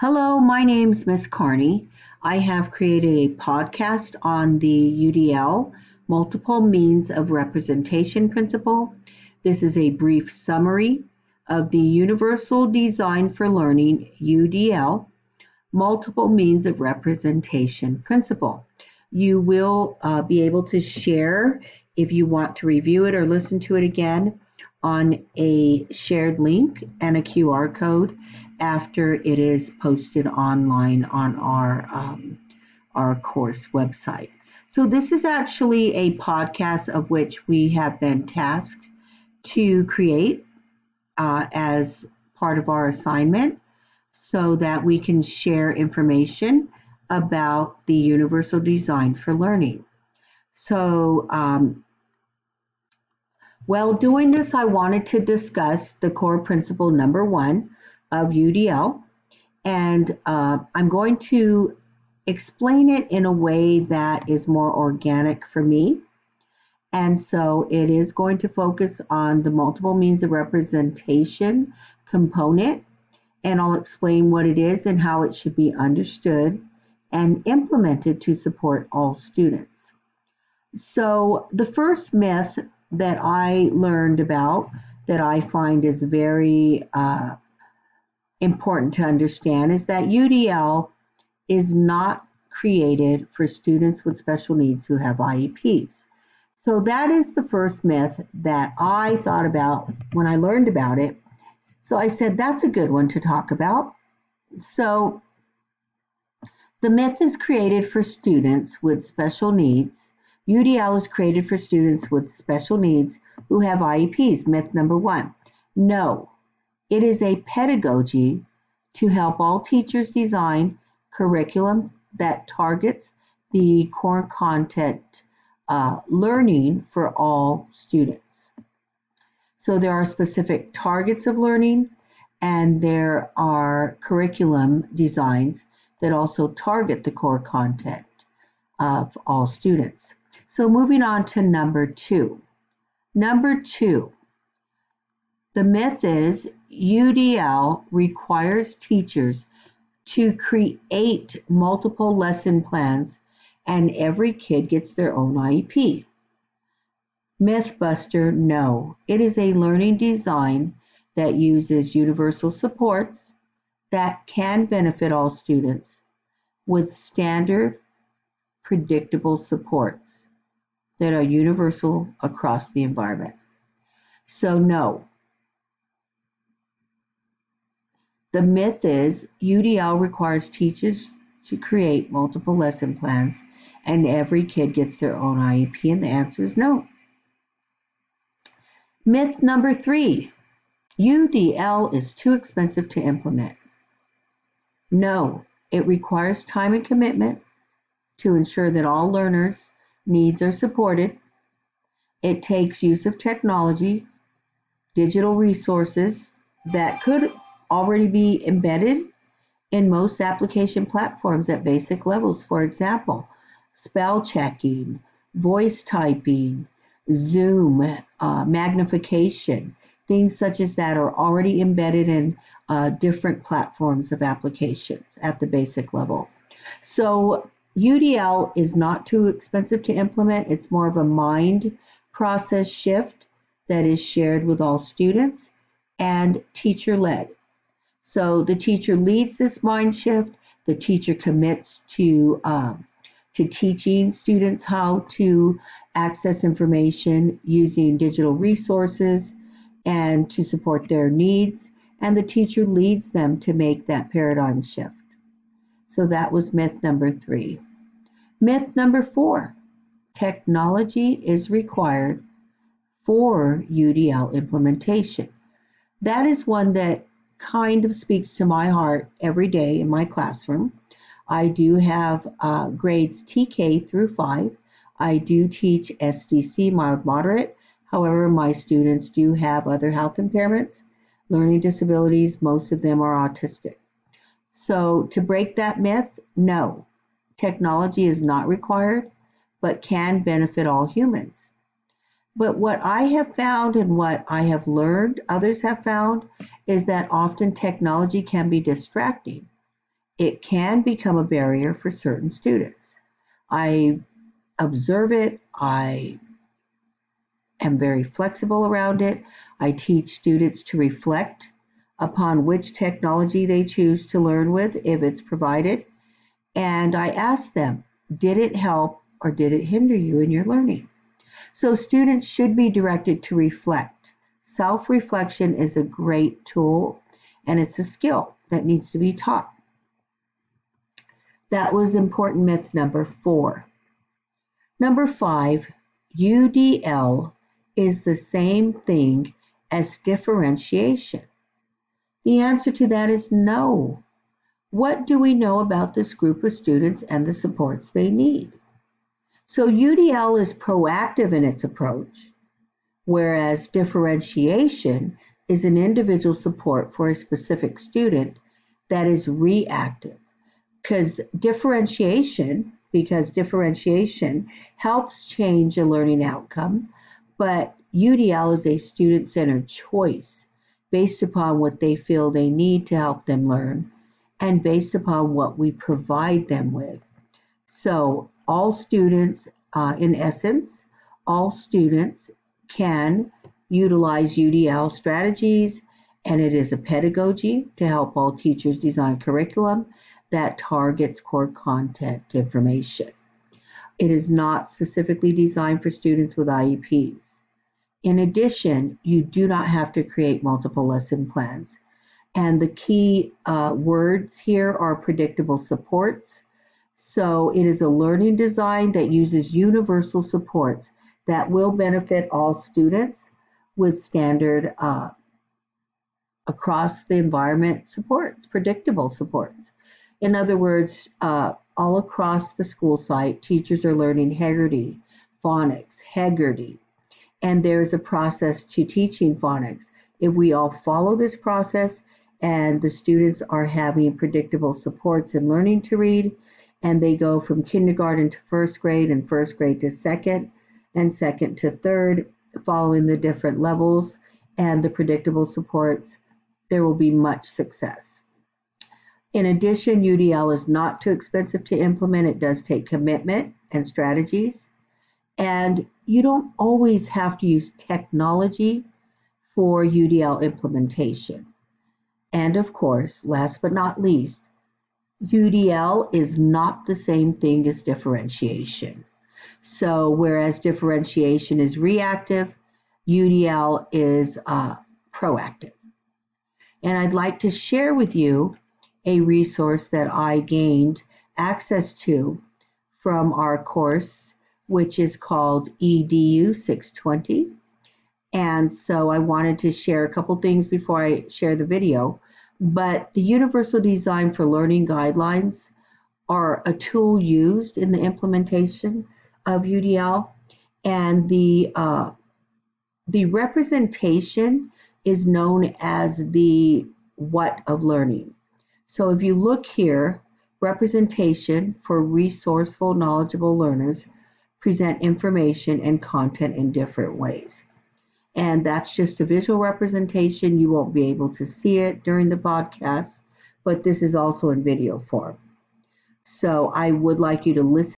Hello, my name's Miss Carney. I have created a podcast on the UDL Multiple Means of Representation Principle. This is a brief summary of the Universal Design for Learning UDL Multiple Means of Representation Principle. You will uh, be able to share if you want to review it or listen to it again on a shared link and a QR code after it is posted online on our um, our course website. So this is actually a podcast of which we have been tasked to create uh, as part of our assignment so that we can share information about the universal design for learning. So um, while doing this, I wanted to discuss the core principle number one of UDL, and uh, I'm going to explain it in a way that is more organic for me. And so it is going to focus on the multiple means of representation component, and I'll explain what it is and how it should be understood and implemented to support all students. So, the first myth that I learned about that I find is very uh, important to understand is that UDL is not created for students with special needs who have IEPs. So that is the first myth that I thought about when I learned about it. So I said that's a good one to talk about. So the myth is created for students with special needs UDL is created for students with special needs who have IEPs. Myth number one. No, it is a pedagogy to help all teachers design curriculum that targets the core content uh, learning for all students. So there are specific targets of learning and there are curriculum designs that also target the core content of all students. So moving on to number two. Number two, the myth is UDL requires teachers to create multiple lesson plans and every kid gets their own IEP. Mythbuster, no. It is a learning design that uses universal supports that can benefit all students with standard, predictable supports that are universal across the environment. So, no. The myth is UDL requires teachers to create multiple lesson plans and every kid gets their own IEP, and the answer is no. Myth number three UDL is too expensive to implement. No, it requires time and commitment to ensure that all learners needs are supported. It takes use of technology, digital resources that could already be embedded in most application platforms at basic levels. For example, spell checking, voice typing, Zoom, uh, magnification, things such as that are already embedded in uh, different platforms of applications at the basic level. So UDL is not too expensive to implement. It's more of a mind process shift that is shared with all students and teacher led. So the teacher leads this mind shift. The teacher commits to um, to teaching students how to access information using digital resources and to support their needs. And the teacher leads them to make that paradigm shift. So that was myth number three. Myth number four technology is required for UDL implementation. That is one that kind of speaks to my heart every day in my classroom. I do have uh, grades TK through 5. I do teach SDC mild moderate. However, my students do have other health impairments, learning disabilities. Most of them are autistic. So, to break that myth, no, Technology is not required, but can benefit all humans. But what I have found and what I have learned, others have found, is that often technology can be distracting. it can become a barrier for certain students. I observe it, I am very flexible around it. I teach students to reflect upon which technology they choose to learn with if it's provided. And I ask them, did it help or did it hinder you in your learning? So students should be directed to reflect. Self reflection is a great tool and it's a skill that needs to be taught. That was important myth number four. Number five, UDL is the same thing as differentiation. The answer to that is no. What do we know about this group of students and the supports they need? So UDL is proactive in its approach, whereas differentiation is an individual support for a specific student that is reactive. Because differentiation, because differentiation helps change a learning outcome, but UDL is a student centered choice based upon what they feel they need to help them learn and based upon what we provide them with. So, all students, uh, in essence, all students can utilize UDL strategies, and it is a pedagogy to help all teachers design curriculum that targets core content information. It is not specifically designed for students with IEPs. In addition, you do not have to create multiple lesson plans. And the key uh, words here are predictable supports. So it is a learning design that uses universal supports that will benefit all students with standard uh, across the environment supports, predictable supports. In other words, uh, all across the school site, teachers are learning Heggerty, phonics, Heggerty, and there's a process to teaching phonics. If we all follow this process and the students are having predictable supports in learning to read, and they go from kindergarten to first grade and first grade to second and second to third, following the different levels and the predictable supports, there will be much success. In addition, UDL is not too expensive to implement. It does take commitment and strategies. And you don't always have to use technology for UDL implementation. And of course, last but not least, UDL is not the same thing as differentiation. So, whereas differentiation is reactive, UDL is uh, proactive. And I'd like to share with you a resource that I gained access to from our course which is called EDU 620. And so I wanted to share a couple things before I share the video. But the Universal Design for Learning Guidelines are a tool used in the implementation of UDL, and the uh, the representation is known as the what of learning. So if you look here, representation for resourceful, knowledgeable learners present information and content in different ways. And that's just a visual representation. You won't be able to see it during the podcast, but this is also in video form. So I would like you to listen